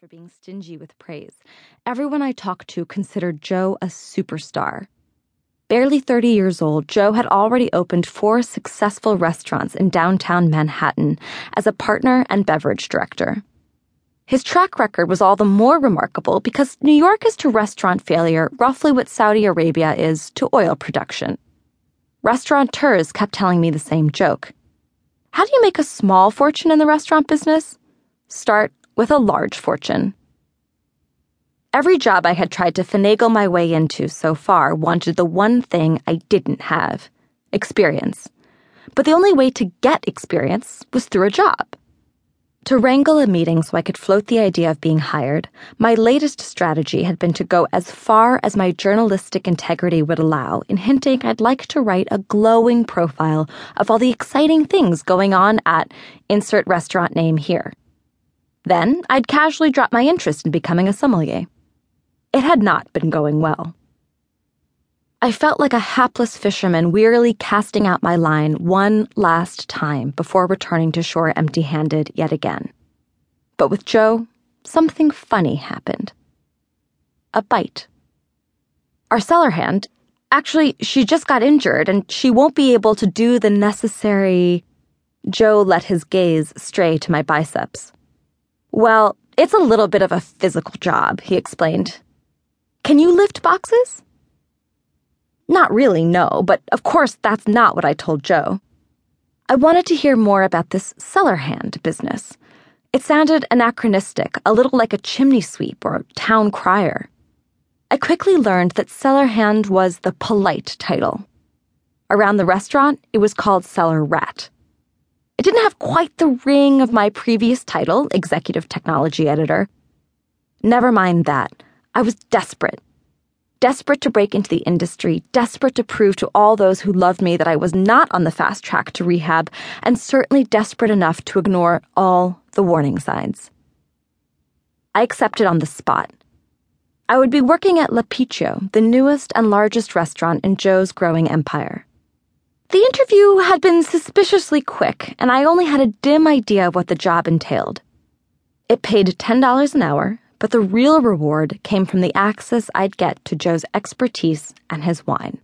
for being stingy with praise, everyone I talked to considered Joe a superstar. Barely 30 years old, Joe had already opened four successful restaurants in downtown Manhattan as a partner and beverage director. His track record was all the more remarkable because New York is to restaurant failure roughly what Saudi Arabia is to oil production. Restaurateurs kept telling me the same joke. How do you make a small fortune in the restaurant business? Start with a large fortune. Every job I had tried to finagle my way into so far wanted the one thing I didn't have experience. But the only way to get experience was through a job. To wrangle a meeting so I could float the idea of being hired, my latest strategy had been to go as far as my journalistic integrity would allow in hinting I'd like to write a glowing profile of all the exciting things going on at insert restaurant name here. Then I'd casually drop my interest in becoming a sommelier. It had not been going well. I felt like a hapless fisherman wearily casting out my line one last time before returning to shore empty handed yet again. But with Joe, something funny happened. A bite. Our cellar hand, actually, she just got injured and she won't be able to do the necessary. Joe let his gaze stray to my biceps. Well, it's a little bit of a physical job, he explained. Can you lift boxes? Not really, no, but of course that's not what I told Joe. I wanted to hear more about this cellar hand business. It sounded anachronistic, a little like a chimney sweep or town crier. I quickly learned that cellar hand was the polite title. Around the restaurant, it was called cellar rat. It didn't have quite the ring of my previous title, executive technology editor. Never mind that. I was desperate desperate to break into the industry, desperate to prove to all those who loved me that I was not on the fast track to rehab, and certainly desperate enough to ignore all the warning signs. I accepted on the spot. I would be working at L'Apicio, the newest and largest restaurant in Joe's growing empire. The interview had been suspiciously quick, and I only had a dim idea of what the job entailed. It paid $10 an hour, but the real reward came from the access I'd get to Joe's expertise and his wine.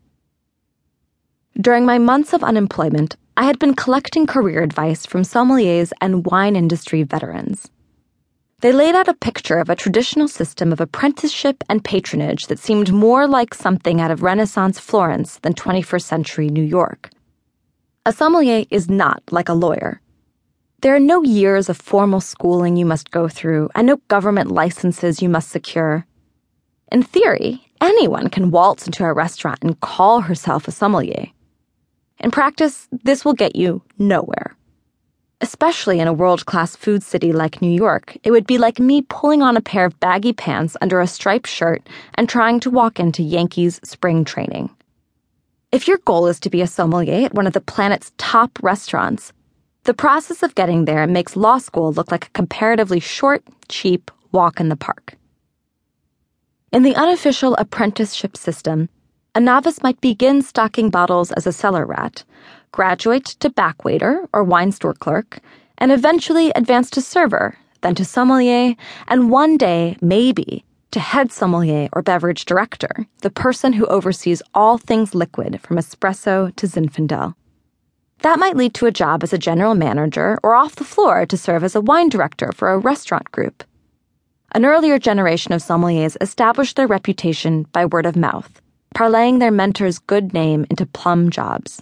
During my months of unemployment, I had been collecting career advice from sommeliers and wine industry veterans. They laid out a picture of a traditional system of apprenticeship and patronage that seemed more like something out of Renaissance Florence than 21st century New York. A sommelier is not like a lawyer. There are no years of formal schooling you must go through and no government licenses you must secure. In theory, anyone can waltz into a restaurant and call herself a sommelier. In practice, this will get you nowhere. Especially in a world class food city like New York, it would be like me pulling on a pair of baggy pants under a striped shirt and trying to walk into Yankees spring training. If your goal is to be a sommelier at one of the planet's top restaurants, the process of getting there makes law school look like a comparatively short, cheap walk in the park. In the unofficial apprenticeship system, a novice might begin stocking bottles as a cellar rat, graduate to backwaiter or wine store clerk, and eventually advance to server, then to sommelier, and one day, maybe, to head sommelier or beverage director, the person who oversees all things liquid from espresso to Zinfandel. That might lead to a job as a general manager or off the floor to serve as a wine director for a restaurant group. An earlier generation of sommeliers established their reputation by word of mouth, parlaying their mentor's good name into plum jobs.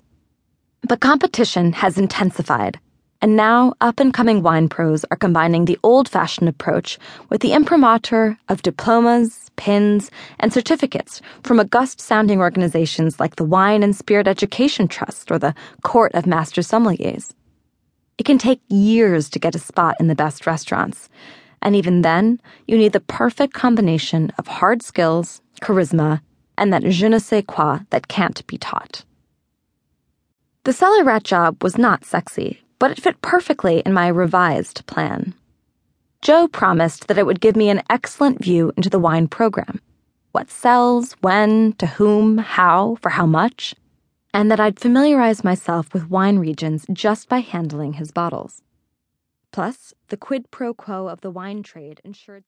But competition has intensified and now, up and coming wine pros are combining the old fashioned approach with the imprimatur of diplomas, pins, and certificates from august sounding organizations like the Wine and Spirit Education Trust or the Court of Master Sommeliers. It can take years to get a spot in the best restaurants, and even then, you need the perfect combination of hard skills, charisma, and that je ne sais quoi that can't be taught. The cellar rat job was not sexy, but it fit perfectly in my revised plan. Joe promised that it would give me an excellent view into the wine program what sells, when, to whom, how, for how much, and that I'd familiarize myself with wine regions just by handling his bottles. Plus, the quid pro quo of the wine trade ensured that